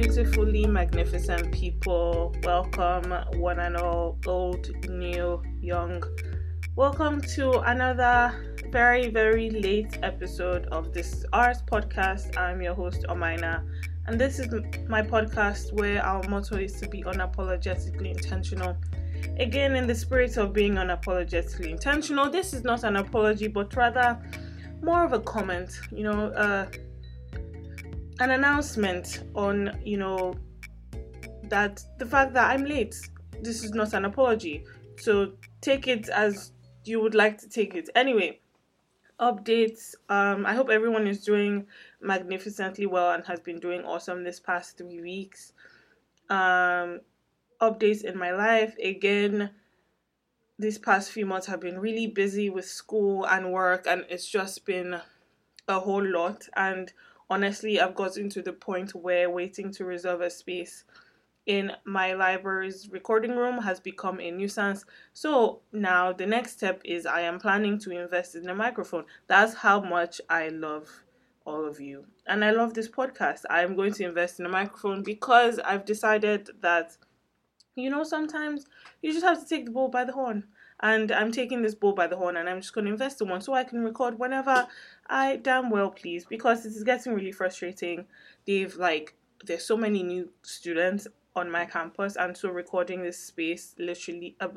beautifully magnificent people. Welcome, one and all, old, new, young. Welcome to another very, very late episode of this Arts podcast. I'm your host, Omaina, and this is my podcast where our motto is to be unapologetically intentional. Again, in the spirit of being unapologetically intentional, this is not an apology, but rather more of a comment, you know, uh, an announcement on, you know, that the fact that I'm late, this is not an apology. So take it as you would like to take it. Anyway, updates. Um, I hope everyone is doing magnificently well and has been doing awesome this past three weeks. Um, updates in my life. Again, these past few months have been really busy with school and work, and it's just been a whole lot. And honestly, I've gotten to the point where waiting to reserve a space in my library's recording room has become a nuisance. So now the next step is I am planning to invest in a microphone. That's how much I love all of you. And I love this podcast. I'm going to invest in a microphone because I've decided that, you know, sometimes you just have to take the bull by the horn. And I'm taking this bull by the horn and I'm just going to invest in one so I can record whenever I damn well please because this is getting really frustrating. They've like, there's so many new students on my campus and so recording this space literally, uh,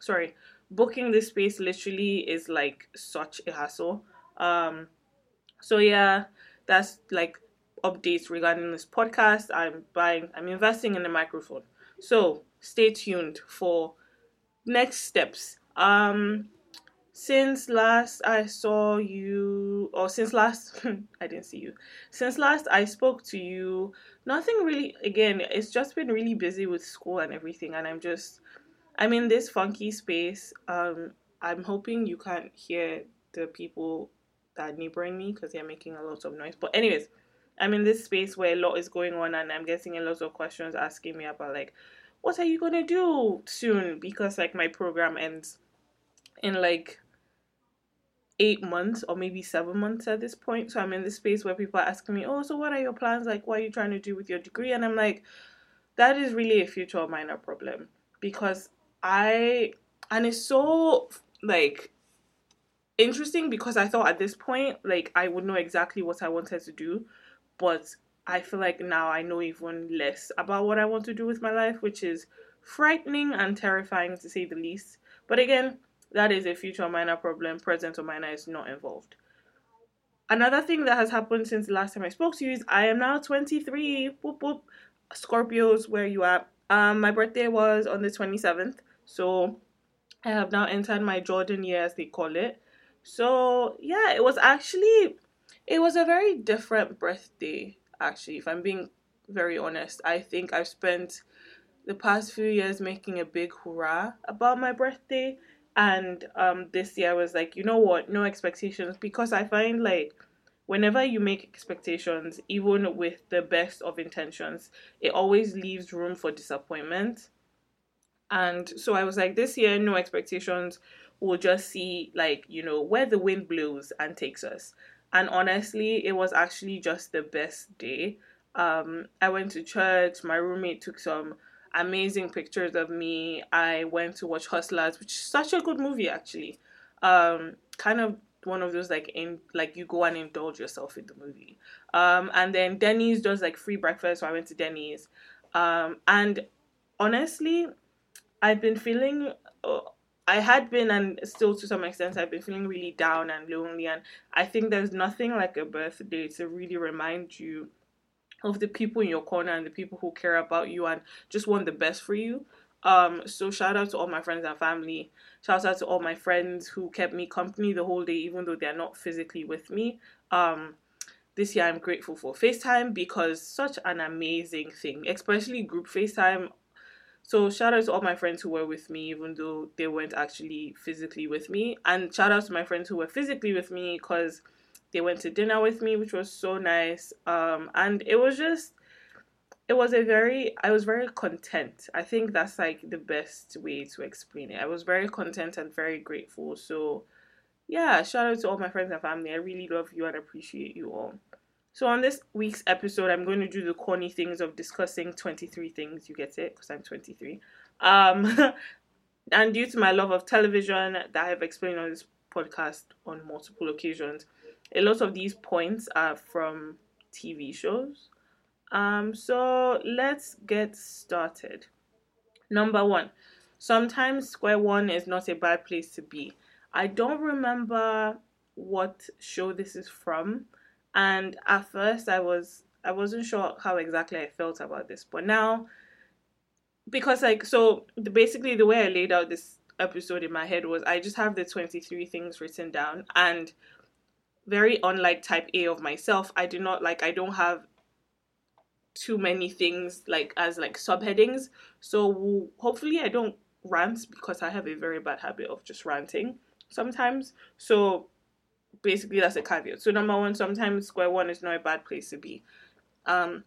sorry, booking this space literally is like such a hassle. Um, so yeah, that's like updates regarding this podcast. I'm buying, I'm investing in a microphone. So stay tuned for next steps. Um, since last I saw you, or since last I didn't see you, since last I spoke to you, nothing really. Again, it's just been really busy with school and everything, and I'm just, I'm in this funky space. Um, I'm hoping you can't hear the people that neighboring me because they're making a lot of noise. But anyways, I'm in this space where a lot is going on and I'm getting a lot of questions asking me about like what are you gonna do soon? Because like my program ends in like eight months or maybe seven months at this point. So I'm in this space where people are asking me, Oh, so what are your plans? Like what are you trying to do with your degree? And I'm like, that is really a future Omaina problem. Because I and it's so like interesting because I thought at this point, like, I would know exactly what I wanted to do, but I feel like now I know even less about what I want to do with my life, which is frightening and terrifying to say the least. But again, that is a future Omaina problem. Present Omaina is not involved. Another thing that has happened since the last time I spoke to you is I am now 23. Whoop whoop. Scorpios, where you at? Um, my birthday was on the 27th, so I have now entered my Jordan year, as they call it. So yeah, it was actually it was a very different birthday actually if I'm being very honest. I think I've spent the past few years making a big hurrah about my birthday and um this year I was like, you know what, no expectations because I find like whenever you make expectations, even with the best of intentions, it always leaves room for disappointment. And so I was like, this year, no expectations we'll just see like you know where the wind blows and takes us and honestly it was actually just the best day. Um i went to church my roommate took some amazing pictures of me. I went to watch hustlers which is such a good movie actually. Um kind of one of those like in like you go and indulge yourself in the movie. Um and then denny's does like free breakfast so i went to denny's. Um and honestly i've been feeling uh, I had been and still to some extent I've been feeling really down and lonely and I think there's nothing like a birthday to really remind you of the people in your corner and the people who care about you and just want the best for you. Um so shout out to all my friends and family. Shout out to all my friends who kept me company the whole day even though they're not physically with me. Um this year I'm grateful for FaceTime because such an amazing thing, especially group FaceTime so shout out to all my friends who were with me, even though they weren't actually physically with me. And shout out to my friends who were physically with me because they went to dinner with me, which was so nice. Um, and it was just, it was a very, I was very content. I think that's like the best way to explain it. I was very content and very grateful. So yeah, shout out to all my friends and family. I really love you and appreciate you all. So, on this week's episode, I'm going to do the corny things of discussing 23 things. You get it? Because I'm 23. Um, and due to my love of television that I have explained on this podcast on multiple occasions, a lot of these points are from TV shows. Um, so let's get started. Number one, sometimes square one is not a bad place to be. I don't remember what show this is from, and at first I was I wasn't sure how exactly I felt about this, but now because like so the, basically the way I laid out this episode in my head was I just have the 23 things written down and very unlike type A of myself, I do not like I don't have too many things like as like subheadings. So hopefully I don't rant because I have a very bad habit of just ranting sometimes. So basically that's a caveat. So number one, sometimes square one is not a bad place to be. Um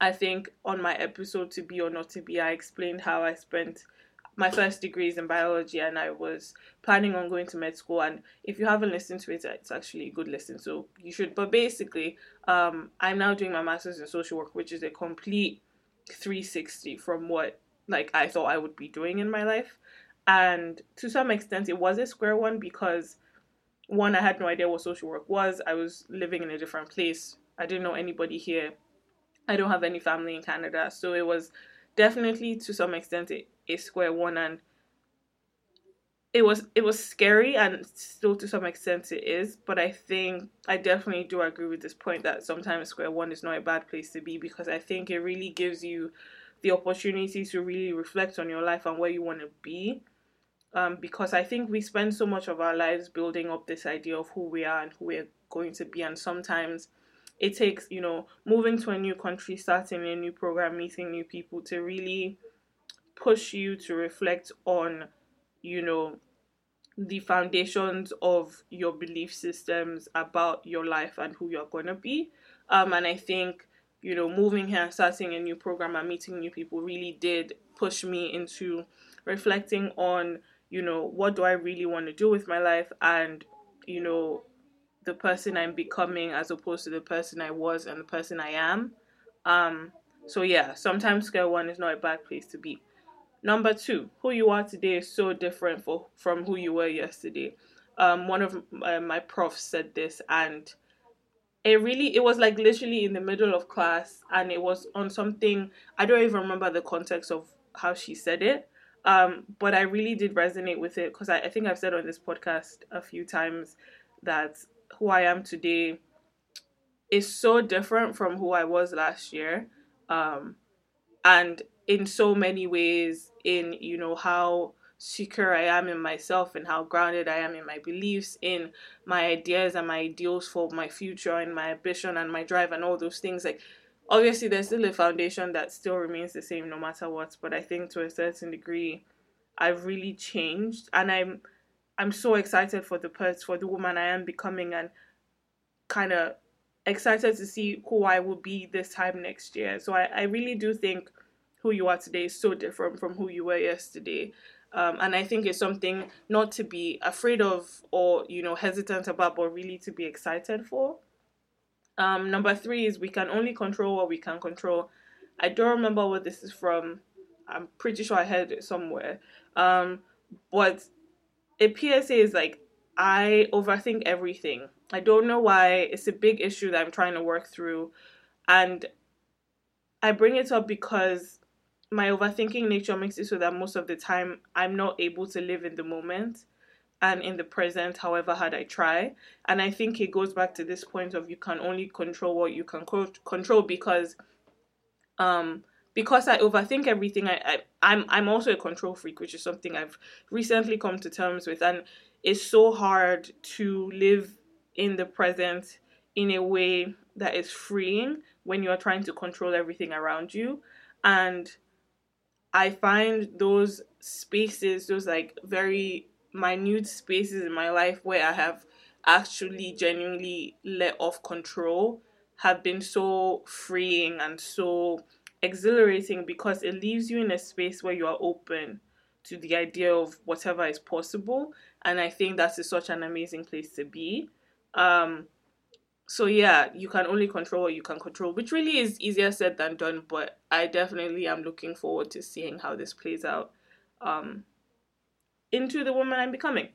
I think on my episode to be or not to be, I explained how I spent my first degrees in biology and I was planning on going to med school. And if you haven't listened to it, it's actually a good listen. So you should. But basically, um, I'm now doing my master's in social work, which is a complete 360 from what like I thought I would be doing in my life. And to some extent, it was a square one because one, I had no idea what social work was. I was living in a different place. I didn't know anybody here. I don't have any family in Canada, so it was definitely to some extent a, a square one and it was it was scary and still to some extent it is but i think i definitely do agree with this point that sometimes square one is not a bad place to be because i think it really gives you the opportunity to really reflect on your life and where you want to be um, because i think we spend so much of our lives building up this idea of who we are and who we're going to be. And sometimes it takes you know moving to a new country starting a new program meeting new people to really push you to reflect on you know the foundations of your belief systems about your life and who you're going to be. Um and i think you know moving here starting a new program and meeting new people really did push me into reflecting on you know what do i really want to do with my life and you know the person I'm becoming as opposed to the person I was and the person I am. Um, so yeah, sometimes square one is not a bad place to be. Number two, who you are today is so different for, from who you were yesterday. Um, one of uh, my profs said this, and it really it was like literally in the middle of class, and it was on something I don't even remember the context of how she said it. Um, but I really did resonate with it because I, I think I've said on this podcast a few times that who I am today is so different from who I was last year. Um, and in so many ways, in you know how secure I am in myself and how grounded I am in my beliefs, in my ideas and my ideals for my future and my ambition and my drive and all those things. Like obviously there's still a foundation that still remains the same no matter what, but I think to a certain degree I've really changed and I'm I'm so excited for the person, for the woman I am becoming, and kind of excited to see who I will be this time next year. So I, I really do think who you are today is so different from who you were yesterday. Um, and I think it's something not to be afraid of or you know hesitant about, but really to be excited for. Um, number three is we can only control what we can control. I don't remember where this is from. I'm pretty sure I heard it somewhere. Um, but a PSA is like I overthink everything. I don't know why. It's a big issue that I'm trying to work through. And I bring it up because my overthinking nature makes it so that most of the time I'm not able to live in the moment and in the present, however hard I try. And I think it goes back to this point of you can only control what you can co- control because um because I overthink everything, I, I I'm I'm also a control freak, which is something I've recently come to terms with, and it's so hard to live in the present in a way that is freeing when you are trying to control everything around you, and I find those spaces, those like very minute spaces in my life where I have actually genuinely let off control have been so freeing and so exhilarating because it leaves you in a space where you are open to the idea of whatever is possible and i think that is such an amazing place to be um so yeah, you can only control what you can control, which really is easier said than done. But I definitely am looking forward to seeing how this plays out um, into the woman I'm becoming.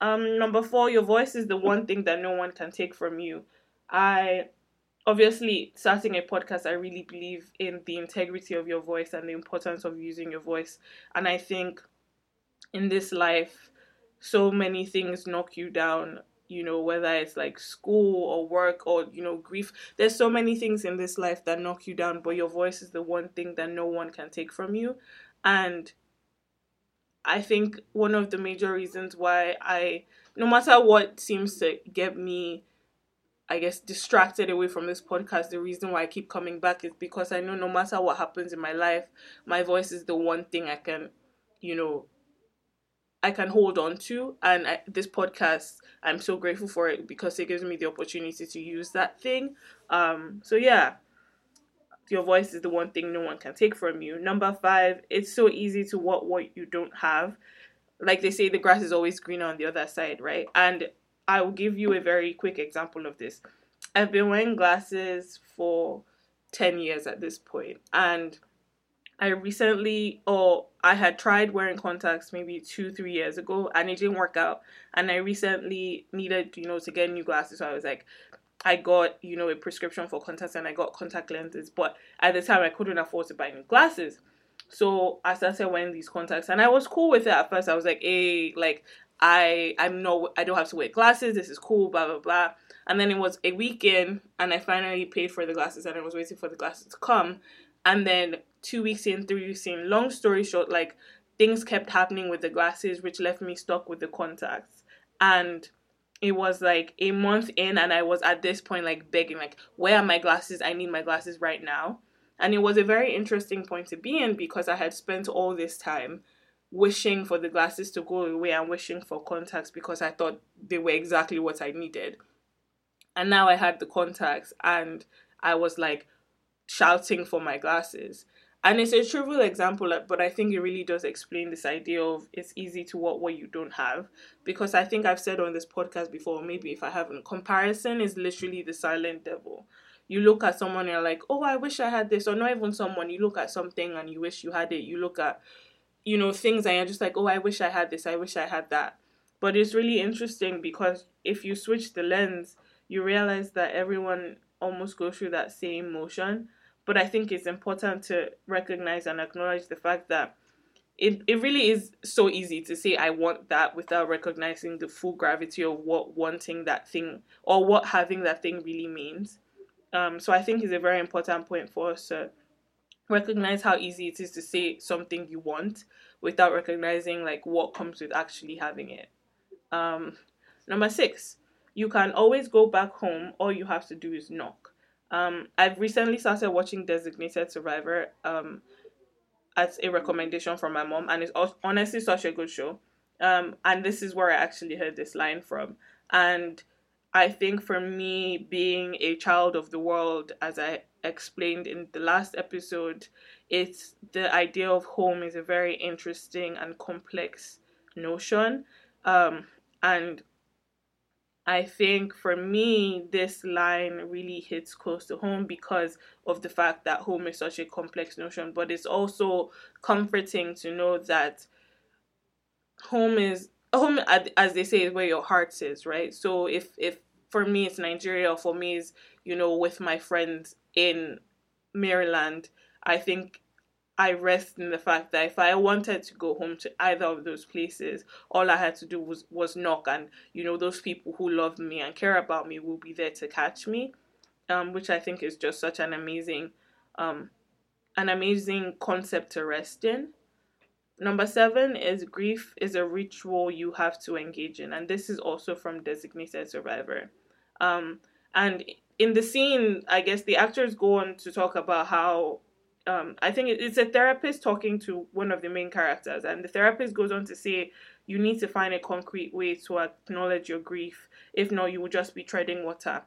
Um, number four, your voice is the one thing that no one can take from you. I obviously starting a podcast, I really believe in the integrity of your voice and the importance of using your voice. And I think in this life, so many things knock you down you know whether it's like school or work or you know grief there's so many things in this life that knock you down but your voice is the one thing that no one can take from you and i think one of the major reasons why i no matter what seems to get me i guess distracted away from this podcast the reason why i keep coming back is because i know no matter what happens in my life my voice is the one thing i can you know I can hold on to. And I, this podcast, I'm so grateful for it because it gives me the opportunity to use that thing. Um, so yeah, your voice is the one thing no one can take from you. Number five, it's so easy to want what you don't have. Like they say, the grass is always greener on the other side, right? And I will give you a very quick example of this. I've been wearing glasses for 10 years at this point, and I recently, or I had tried wearing contacts maybe two, three years ago, and it didn't work out. And I recently needed, you know, to get new glasses. So I was like, I got, you know, a prescription for contacts and I got contact lenses. But at the time, I couldn't afford to buy new glasses. So I started wearing these contacts, and I was cool with it at first. I was like, hey, like, I, I'm no, I don't have to wear glasses. This is cool, blah blah blah. And then it was a weekend, and I finally paid for the glasses, and I was waiting for the glasses to come. And then two weeks in, three weeks in, long story short, like things kept happening with the glasses, which left me stuck with the contacts. And it was like a month in, and I was at this point like begging, like, where are my glasses? I need my glasses right now. And it was a very interesting point to be in because I had spent all this time wishing for the glasses to go away and wishing for contacts because I thought they were exactly what I needed. And now I had the contacts and I was like, shouting for my glasses. And it's a trivial example, but I think it really does explain this idea of it's easy to want what you don't have. Because I think I've said on this podcast before, maybe if I haven't, comparison is literally the silent devil. You look at someone and you're like, oh, I wish I had this. Or not even someone, you look at something and you wish you had it. You look at, you know, things and you're just like, oh, I wish I had this. I wish I had that. But it's really interesting because if you switch the lens, you realize that everyone almost goes through that same motion but I think it's important to recognize and acknowledge the fact that it, it really is so easy to say I want that without recognizing the full gravity of what wanting that thing or what having that thing really means. Um, so I think it's a very important point for us to recognize how easy it is to say something you want without recognizing like what comes with actually having it. Um, number six, you can always go back home. All you have to do is knock. Um, I've recently started watching Designated Survivor um, as a recommendation from my mom, and it's honestly such a good show. Um, and this is where I actually heard this line from. And I think for me, being a child of the world, as I explained in the last episode, it's the idea of home is a very interesting and complex notion. Um, and I think for me, this line really hits close to home because of the fact that home is such a complex notion, but it's also comforting to know that home is home, as they say, is where your heart is, right? So if if for me it's Nigeria, for me is you know with my friends in Maryland, I think I rest in the fact that if I wanted to go home to either of those places, all I had to do was was knock, and you know those people who love me and care about me will be there to catch me, um, which I think is just such an amazing, um, an amazing concept to rest in. Number seven is grief is a ritual you have to engage in, and this is also from Designated Survivor. Um, and in the scene, I guess the actors go on to talk about how um, I think it's a therapist talking to one of the main characters, and the therapist goes on to say, You need to find a concrete way to acknowledge your grief. If not, you will just be treading water.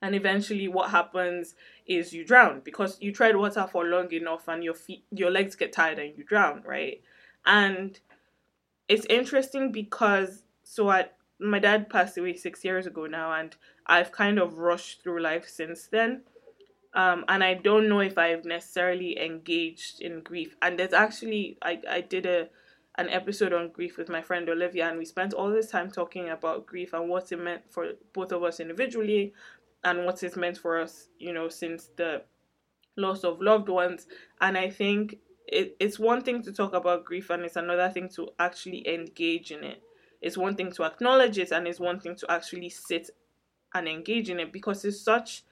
And eventually, what happens is you drown because you tread water for long enough, and your feet, your legs get tired, and you drown, right? And it's interesting because so at my dad passed away six years ago now, and I've kind of rushed through life since then. Um, and I don't know if I've necessarily engaged in grief. And there's actually I, I did a an episode on grief with my friend Olivia, and we spent all this time talking about grief and what it meant for both of us individually, and what it's meant for us, you know, since the loss of loved ones. And I think it, it's one thing to talk about grief, and it's another thing to actually engage in it. It's one thing to acknowledge it, and it's one thing to actually sit and engage in it because it's such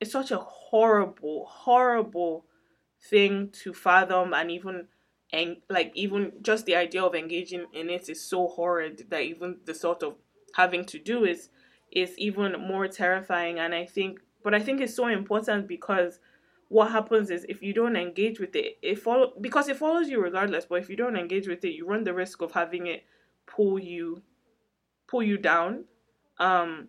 it's such a horrible, horrible thing to fathom and even and like even just the idea of engaging in it is so horrid that even the sort of having to do is is even more terrifying. And I think but I think it's so important because what happens is if you don't engage with it it follow because it follows you regardless but if you don't engage with it you run the risk of having it pull you pull you down. Um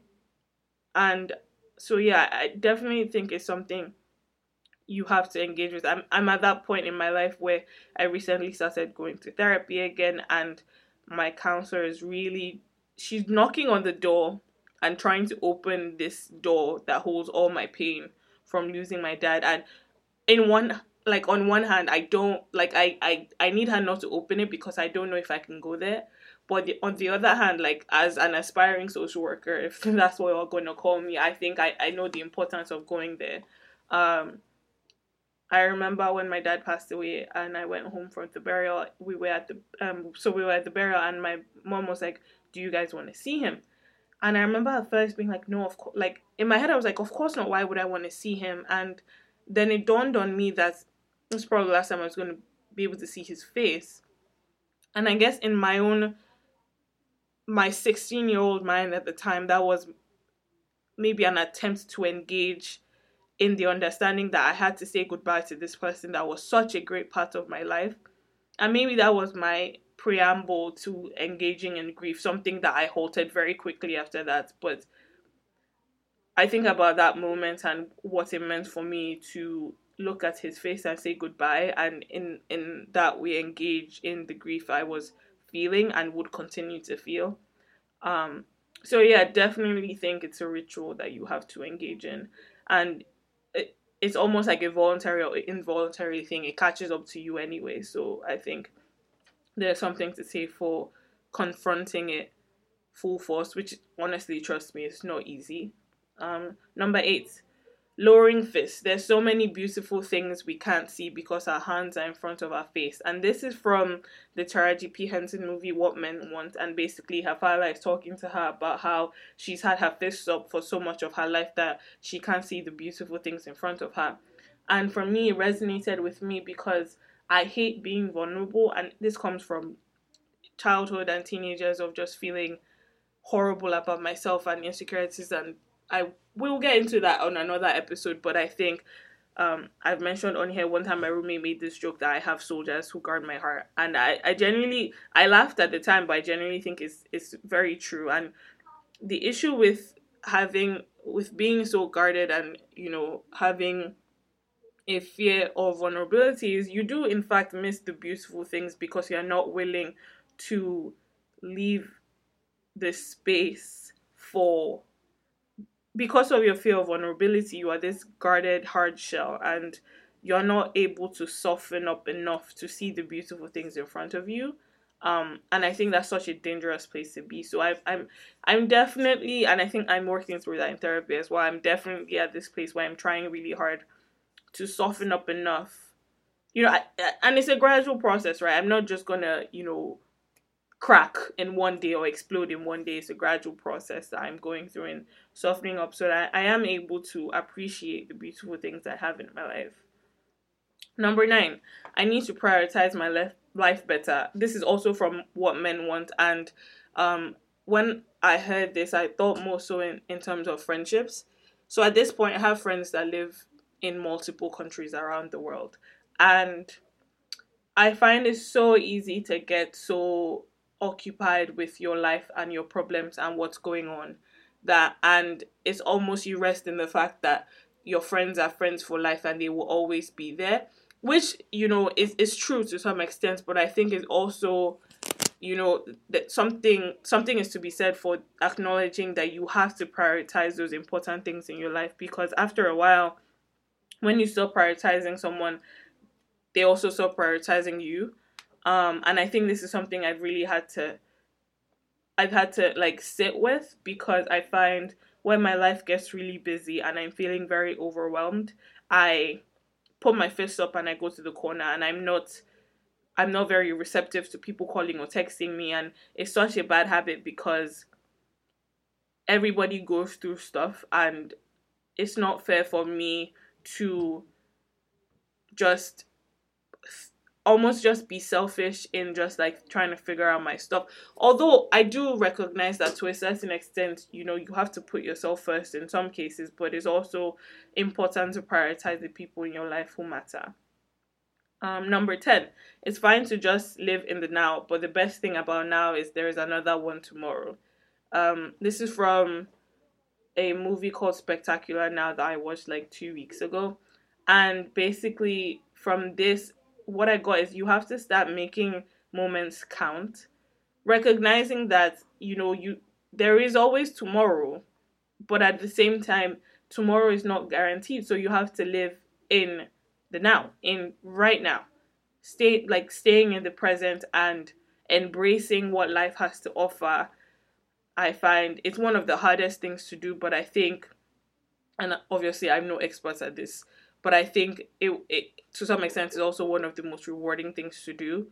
and so yeah, I definitely think it's something you have to engage with. I'm I'm at that point in my life where I recently started going to therapy again and my counselor is really she's knocking on the door and trying to open this door that holds all my pain from losing my dad and in one like on one hand I don't like I I I need her not to open it because I don't know if I can go there but the, on the other hand, like as an aspiring social worker, if that's what you're going to call me, I think I, I know the importance of going there. Um, I remember when my dad passed away and I went home from the burial. We were at the um, so we were at the burial and my mom was like, "Do you guys want to see him?" And I remember at first being like, "No, of course." Like in my head, I was like, "Of course not. Why would I want to see him?" And then it dawned on me that it's probably the last time I was going to be able to see his face. And I guess in my own my 16 year old mind at the time, that was maybe an attempt to engage in the understanding that I had to say goodbye to this person that was such a great part of my life. And maybe that was my preamble to engaging in grief, something that I halted very quickly after that. But I think about that moment and what it meant for me to look at his face and say goodbye and in in that we engage in the grief I was feeling and would continue to feel. Um, so yeah, definitely think it's a ritual that you have to engage in, and it, it's almost like a voluntary or involuntary thing. It catches up to you anyway. So I think there's something to say for confronting it full force, which honestly, trust me, it's not easy. Um, number eight, lowering fists. There's so many beautiful things we can't see because our hands are in front of our face. And this is from the Taraji P. Henson movie What Men Want. And basically, her father is talking to her about how she's had her fists up for so much of her life that she can't see the beautiful things in front of her. And for me, it resonated with me because I hate being vulnerable. And this comes from childhood and teenagers of just feeling horrible about myself and insecurities and I will get into that on another episode, but I think um, I've mentioned on here one time my roommate made this joke that I have soldiers who guard my heart, and I, I genuinely I laughed at the time, but I genuinely think it's it's very true. And the issue with having with being so guarded and you know having a fear of vulnerability is you do in fact miss the beautiful things because you're not willing to leave the space for because of your fear of vulnerability, you are this guarded hard shell and you're not able to soften up enough to see the beautiful things in front of you. Um, and I think that's such a dangerous place to be. So i am I'm, I'm definitely, and I think I'm working through that in therapy as well. I'm definitely at this place where I'm trying really hard to soften up enough. You know, I, and it's a gradual process, right? I'm not just gonna, you know, crack in one day or explode in one day. It's a gradual process that I'm going through and softening up so that I am able to appreciate the beautiful things I have in my life. Number nine, I need to prioritize my life life better. This is also from What Men Want. And um, when I heard this, I thought more so in, in terms of friendships. So at this point, I have friends that live in multiple countries around the world. And I find it so easy to get so occupied with your life and your problems and what's going on. That and it's almost you rest in the fact that your friends are friends for life and they will always be there which you know is, is true to some extent but i think is also you know that something something is to be said for acknowledging that you have to prioritize those important things in your life because after a while when you stop prioritizing someone they also stop prioritizing you um and i think this is something i've really had to i've had to like sit with because i find when my life gets really busy and i'm feeling very overwhelmed i put my fist up and i go to the corner and i'm not I'm not very receptive to people calling or texting me, and it's such a bad habit because everybody goes through stuff, and it's not fair for me to just almost just be selfish in just like trying to figure out my stuff. Although I do recognize that to a certain extent, you know, you have to put yourself first in some cases, but it's also important to prioritize the people in your life who matter. Um, number 10, it's fine to just live in the now, but the best thing about now is there is another one tomorrow. Um, this is from a movie called Spectacular Now that I watched like two weeks ago. And basically, from this, what I got is you have to start making moments count, recognizing that, you know, you there is always tomorrow, but at the same time, tomorrow is not guaranteed. So you have to live in the now, in right now. Stay like staying in the present and embracing what life has to offer. I find it's one of the hardest things to do, but I think, and obviously I'm no expert at this, but I think it, it to some extent is also one of the most rewarding things to do.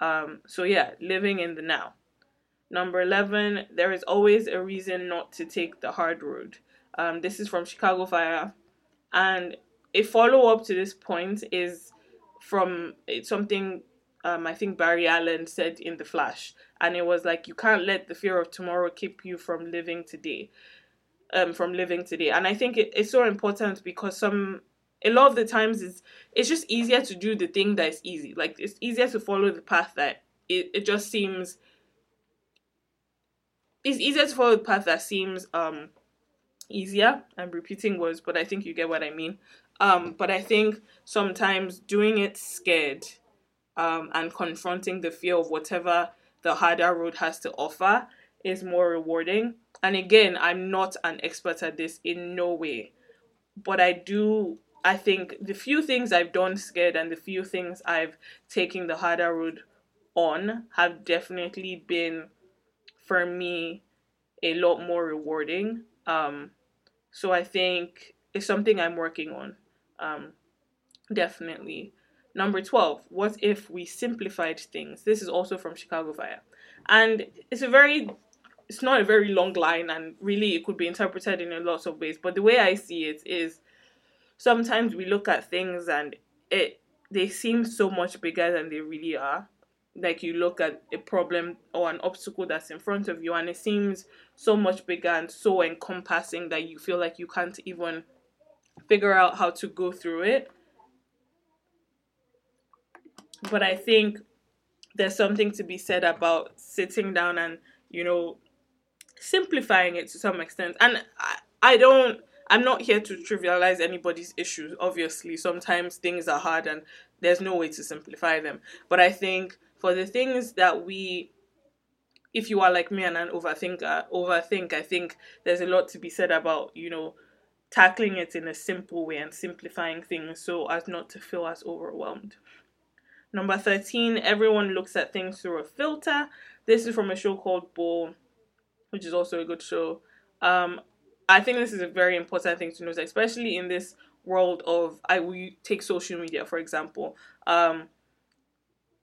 Um, so yeah, living in the now. Number 11, there is always a reason not to take the hard road. Um, this is from Chicago Fire. And a follow up to this point is from something um, I think Barry Allen said in The Flash, and it was like you can't let the fear of tomorrow keep you from living today, um, from living today. And I think it, it's so important because some a lot of the times it's it's just easier to do the thing that is easy. Like it's easier to follow the path that it, it just seems it's easier to follow the path that seems um easier. I'm repeating words, but I think you get what I mean. Um, but I think sometimes doing it scared um, and confronting the fear of whatever the harder road has to offer is more rewarding. And again, I'm not an expert at this in no way, but I do. I think the few things I've done scared and the few things I've taken the harder road on have definitely been, for me, a lot more rewarding. Um, so I think it's something I'm working on. Um, definitely. Number 12, what if we simplified things? This is also from Chicago Fire. And it's a very, it's not a very long line, and really it could be interpreted in a lot of ways. But the way I see it is sometimes we look at things and it they seem so much bigger than they really are. Like you look at a problem or an obstacle that's in front of you, and it seems so much bigger and so encompassing that you feel like you can't even figure out how to go through it. But I think there's something to be said about sitting down and, you know, simplifying it to some extent. And I, I don't, I'm not here to trivialize anybody's issues. Obviously, sometimes things are hard and there's no way to simplify them. But I think for the things that we if you are like me and an overthinker, overthink, I think there's a lot to be said about, you know, tackling it in a simple way and simplifying things so as not to feel as overwhelmed. Number 13, everyone looks at things through a filter. This is from a show called Bull, which is also a good show. Um, I think this is a very important thing to note, especially in this world of I will take social media for example. Um,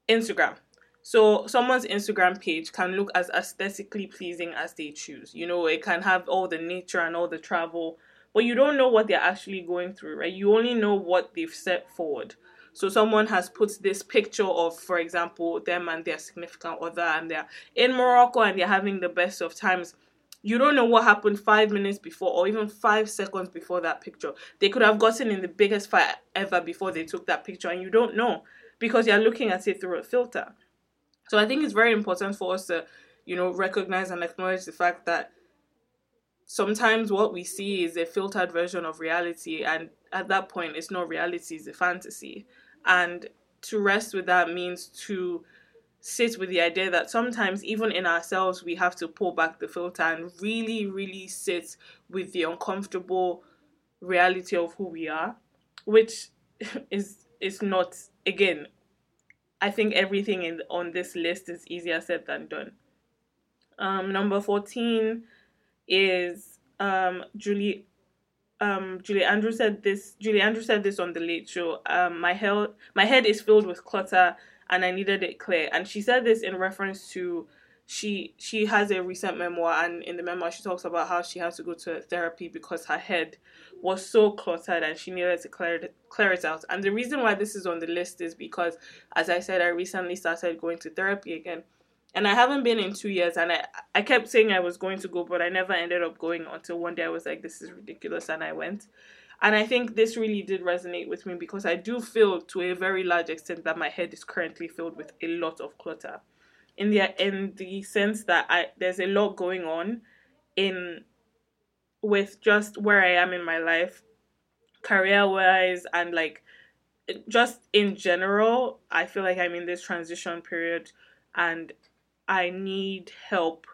Instagram. So someone's Instagram page can look as aesthetically pleasing as they choose. You know, it can have all the nature and all the travel but you don't know what they're actually going through, right? You only know what they've set forward. So someone has put this picture of, for example, them and their significant other, and they're in Morocco and they're having the best of times. You don't know what happened five minutes before, or even five seconds before that picture. They could have gotten in the biggest fight ever before they took that picture, and you don't know because you're looking at it through a filter. So I think it's very important for us to, you know, recognize and acknowledge the fact that sometimes what we see is a filtered version of reality and at that point it's not reality it's a fantasy and to rest with that means to sit with the idea that sometimes even in ourselves we have to pull back the filter and really really sit with the uncomfortable reality of who we are which is is not again i think everything in on this list is easier said than done um number 14 is um julie um Julie Andrew said this Julie Andrew said this on the late show. Um my head my head is filled with clutter and I needed it clear. And she said this in reference to she she has a recent memoir and in the memoir she talks about how she had to go to therapy because her head was so cluttered and she needed to clear it, clear it out. And the reason why this is on the list is because as I said I recently started going to therapy again. And I haven't been in 2 years and I I kept saying I was going to go but I never ended up going until one day I was like this is ridiculous and I went. And I think this really did resonate with me because I do feel to a very large extent that my head is currently filled with a lot of clutter. In the in the sense that I there's a lot going on in with just where I am in my life, career wise and like just in general, I feel like I'm in this transition period and I need help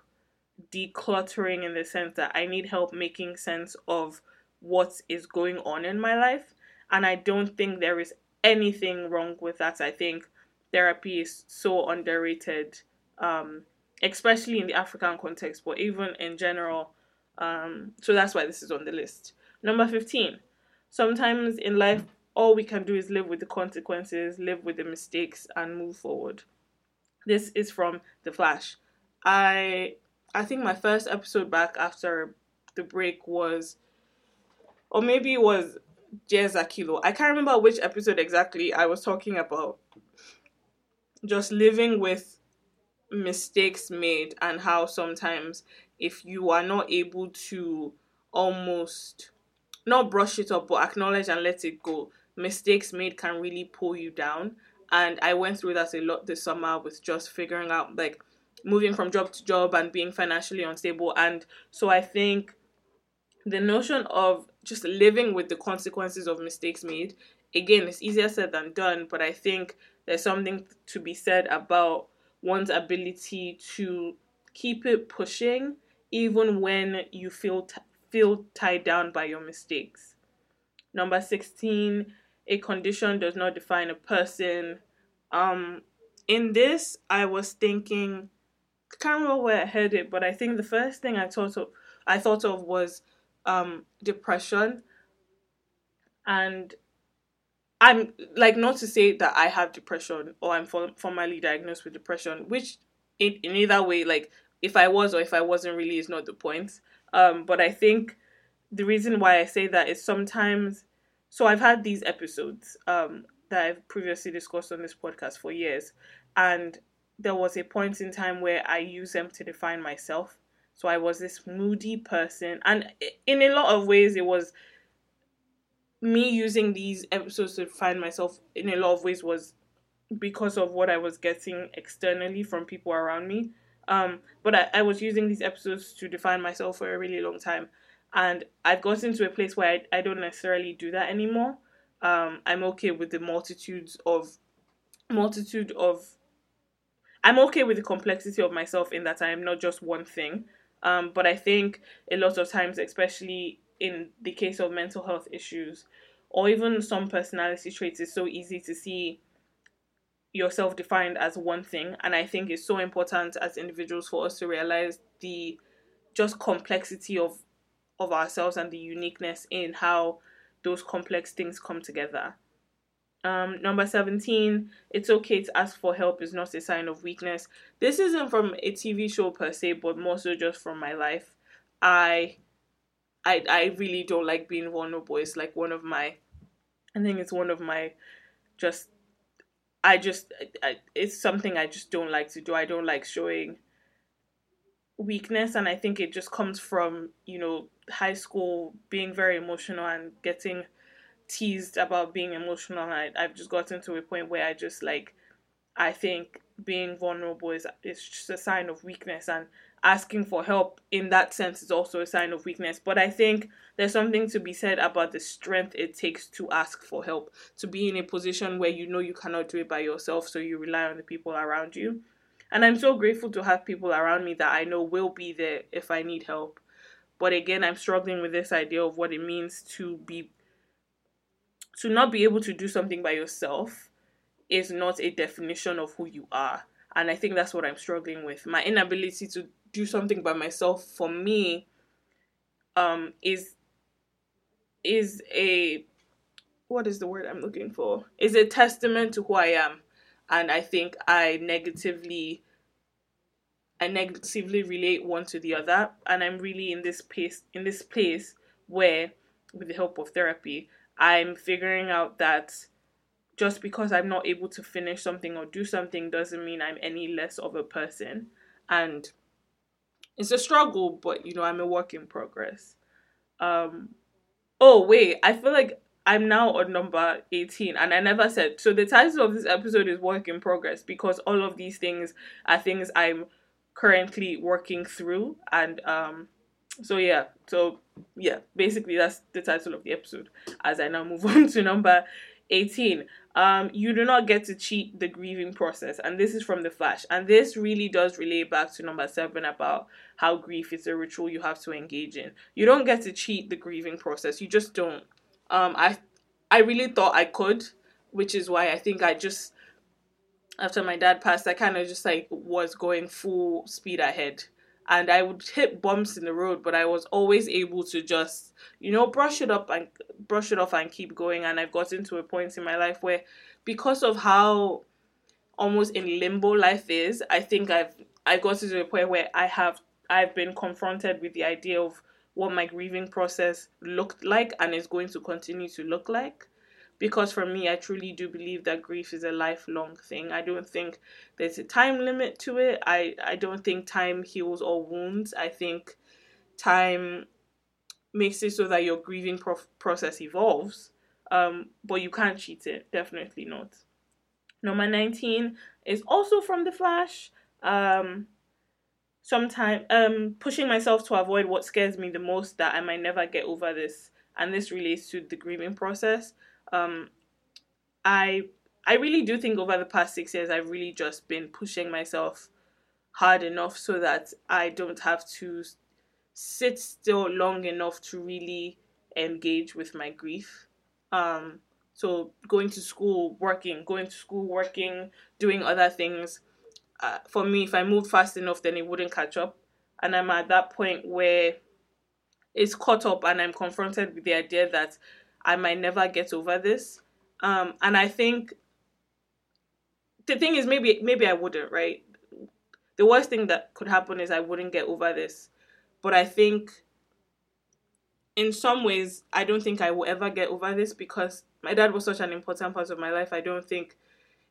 decluttering in the sense that I need help making sense of what is going on in my life. And I don't think there is anything wrong with that. I think therapy is so underrated, um, especially in the African context, but even in general. Um, so that's why this is on the list. Number 15. Sometimes in life, all we can do is live with the consequences, live with the mistakes, and move forward. This is from The Flash. I I think my first episode back after the break was or maybe it was Jez Kilo. I can't remember which episode exactly I was talking about. Just living with mistakes made and how sometimes if you are not able to almost not brush it up but acknowledge and let it go mistakes made can really pull you down and i went through that a lot this summer with just figuring out like moving from job to job and being financially unstable and so i think the notion of just living with the consequences of mistakes made. Again it's easier said than done but i think there's something to be said about one's ability to keep it pushing even when you feel t- feel tied down by your mistakes. Number 16 a condition does not define a person. Um in this i was thinking I can't remember where i heard it but i think the first thing i thought of i thought of was um depression and I'm like not to say that I have depression or I'm formally diagnosed with depression, which in, in either way, like if I was or if I wasn't really is not the point. Um, but I think the reason why I say that is sometimes so I've had these episodes um, that I've previously discussed on this podcast for years, and there was a point in time where I used them to define myself. So I was this moody person, and in a lot of ways, it was me using these episodes to find myself in a lot of ways was because of what I was getting externally from people around me. Um, but I, I was using these episodes to define myself for a really long time. And I've gotten to a place where I, I don't necessarily do that anymore. Um, I'm okay with the multitudes of multitude of I'm okay with the complexity of myself in that I am not just one thing. Um, but I think a lot of times, especially in the case of mental health issues, or even some personality traits, it's so easy to see yourself defined as one thing. And I think it's so important as individuals for us to realize the just complexity of of ourselves and the uniqueness in how those complex things come together. Um, number 17, it's okay to ask for help is not a sign of weakness. This isn't from a TV show per se, but more so just from my life. I I I really don't like being vulnerable. It's like one of my I think it's one of my just I just I, it's something I just don't like to do. I don't like showing weakness and I think it just comes from, you know, high school being very emotional and getting teased about being emotional. I, I've just gotten to a point where I just like, I think being vulnerable is is just a sign of weakness, and asking for help in that sense is also a sign of weakness. But I think there's something to be said about the strength it takes to ask for help, to be in a position where you know you cannot do it by yourself, so you rely on the people around you. And I'm so grateful to have people around me that I know will be there if I need help. But again, I'm struggling with this idea of what it means to be to not be able to do something by yourself is not a definition of who you are. And I think that's what I'm struggling with. My inability to do something by myself for me um is is a what is the word I'm looking for? Is a testament to who I am. And I think I negatively I negatively relate one to the other. And I'm really in this place in this place where with the help of therapy, I'm figuring out that just because I'm not able to finish something or do something doesn't mean I'm any less of a person. And it's a struggle, but you know, I'm a work in progress. Um oh wait, I feel like I'm now on number 18 and I never said so the title of this episode is work in progress because all of these things are things I'm currently working through and um so yeah. So yeah basically that's the title of the episode as I now move on to number 18 um you do not get to cheat the grieving process and this is from the flash. And this really does relate back to number 7 about how grief is a ritual you have to engage in. You don't get to cheat the grieving process. You just don't. Um, I I really thought I could, which is why I think I just after my dad passed, I kind of just like was going full speed ahead. And I would hit bumps in the road, but I was always able to just, you know, brush it up and brush it off and keep going. And I've gotten to a point in my life where, because of how almost in limbo life is, I think I've I've gotten to a point where I have I've been confronted with the idea of what my grieving process looked like and is going to continue to look like. Because for me, I truly do believe that grief is a lifelong thing. I don't think there's a time limit to it. I, I don't think time heals all wounds. I think time makes it so that your grieving pro- process evolves. Um, but you can't cheat it. Definitely not. Number 19 is also from The Flash. Um, sometimes um pushing myself to avoid what scares me the most that I might never get over this and this relates to the grieving process um I I really do think over the past 6 years I've really just been pushing myself hard enough so that I don't have to sit still long enough to really engage with my grief um so going to school working going to school working doing other things uh, for me, if I moved fast enough, then it wouldn't catch up. And I'm at that point where it's caught up and I'm confronted with the idea that I might never get over this. Um, and I think the thing is maybe maybe I wouldn't, right? The worst thing that could happen is I wouldn't get over this. But I think in some ways I don't think I will ever get over this because my dad was such an important part of my life. I don't think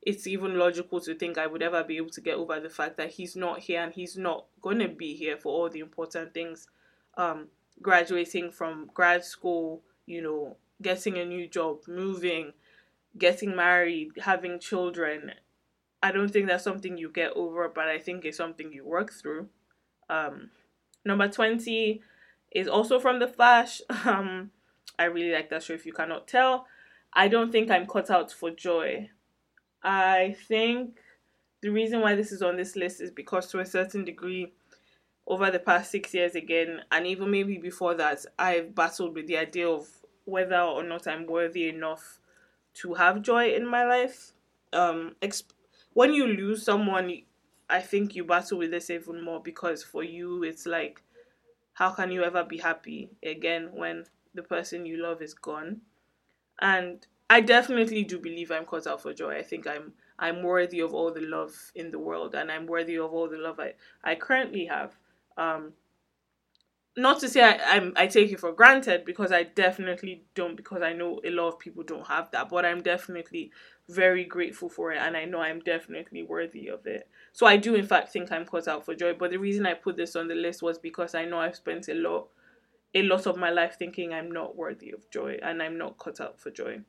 it's even logical to think I would ever be able to get over the fact that he's not here and he's not going to be here for all the important things. Um, graduating from grad school, you know, getting a new job, moving, getting married, having children. I don't think that's something you get over, but I think it's something you work through. Um, number 20 is also from The Flash. Um, I really like that show if you cannot tell. I don't think I'm cut out for joy. I think the reason why this is on this list is because to a certain degree over the past six years again and even maybe before that i've battled with the idea of whether or not i'm worthy enough to have joy in my life um exp- when you lose someone i think you battle with this even more because for you it's like how can you ever be happy again when the person you love is gone and I definitely do believe I'm caught out for joy. I think I'm I'm worthy of all the love in the world, and I'm worthy of all the love I I currently have. Um, not to say I, I'm I take it for granted because I definitely don't because I know a lot of people don't have that, but I'm definitely very grateful for it, and I know I'm definitely worthy of it. So I do in fact think I'm caught out for joy. But the reason I put this on the list was because I know I've spent a lot a lot of my life thinking I'm not worthy of joy and I'm not cut out for joy.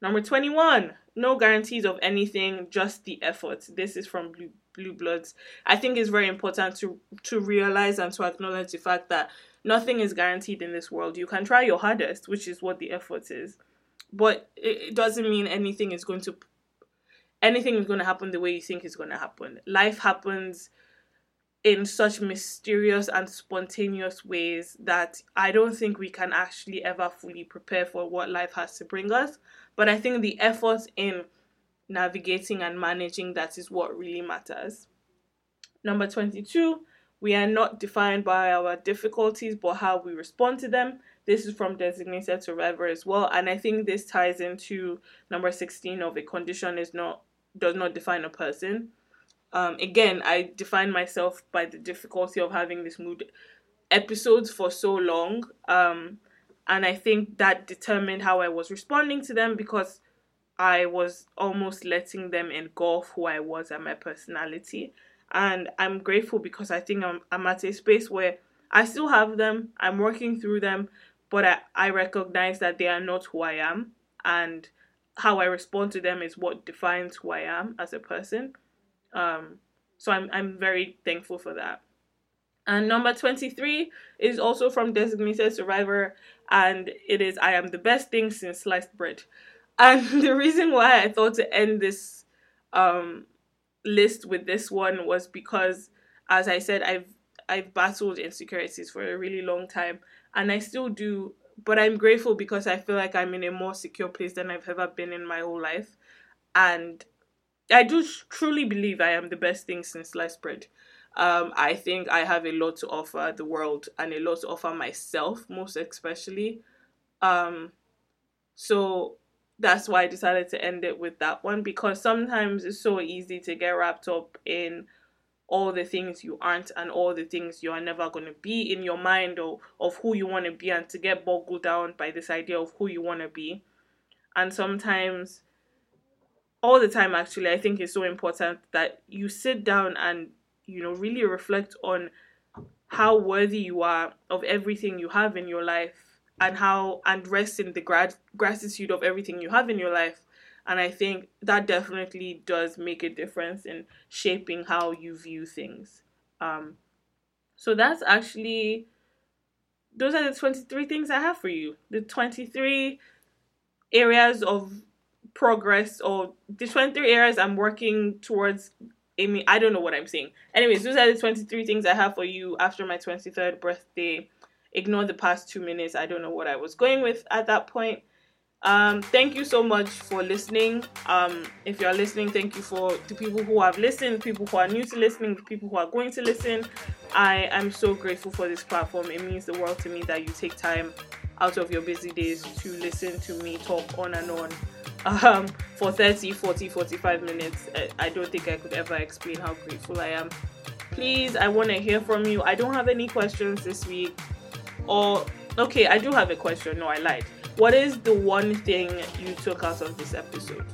Number 21, no guarantees of anything, just the effort. This is from Blue, Blue Bloods. I think it's very important to to realize and to acknowledge the fact that nothing is guaranteed in this world. You can try your hardest, which is what the effort is, but it, it doesn't mean anything is going to anything is going to happen the way you think it's going to happen. Life happens in such mysterious and spontaneous ways that I don't think we can actually ever fully prepare for what life has to bring us. But I think the effort in navigating and managing that is what really matters. Number 22, we are not defined by our difficulties but how we respond to them. This is from designated survivor as well, and I think this ties into number 16 of a condition is not does not define a person. Um, again, I define myself by the difficulty of having this mood episodes for so long. Um, and I think that determined how I was responding to them because I was almost letting them engulf who I was and my personality. And I'm grateful because I think I'm, I'm at a space where I still have them, I'm working through them, but I, I recognize that they are not who I am. And how I respond to them is what defines who I am as a person. Um, so I'm I'm very thankful for that. And number 23 is also from Designated Survivor, and it is I am the best thing since sliced bread. And the reason why I thought to end this um, list with this one was because, as I said, I've I've battled insecurities for a really long time, and I still do. But I'm grateful because I feel like I'm in a more secure place than I've ever been in my whole life, and I do truly believe I am the best thing since sliced bread. Um, I think I have a lot to offer the world and a lot to offer myself, most especially. Um, so that's why I decided to end it with that one because sometimes it's so easy to get wrapped up in all the things you aren't and all the things you are never going to be in your mind or of who you want to be and to get boggled down by this idea of who you want to be. And sometimes all the time actually i think it's so important that you sit down and you know really reflect on how worthy you are of everything you have in your life and how and rest in the grat- gratitude of everything you have in your life and i think that definitely does make a difference in shaping how you view things um so that's actually those are the 23 things i have for you the 23 areas of progress or the 23 areas I'm working towards aiming. I don't know what I'm saying. Anyways, those are the 23 things I have for you after my 23rd birthday. Ignore the past two minutes. I don't know what I was going with at that point. Um, thank you so much for listening. Um, if you are listening, thank you for the people who have listened, people who are new to listening, the people who are going to listen. I am so grateful for this platform. It means the world to me that you take time out of your busy days to listen to me talk on and on um, for 30, 40, 45 minutes. I don't think I could ever explain how grateful I am. Please, I want to hear from you. I don't have any questions this week. Or, okay, I do have a question. No, I lied. What is the one thing you took out of this episode?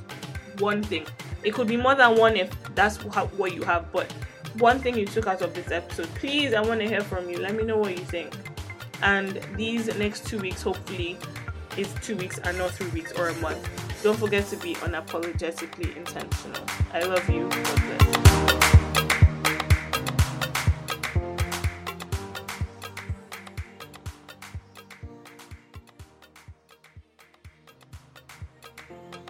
One thing. It could be more than one if that's what you have, but one thing you took out of this episode. Please, I want to hear from you. Let me know what you think. And these next two weeks, hopefully, is two weeks and not three weeks or a month. Don't forget to be unapologetically intentional. I love you. God bless.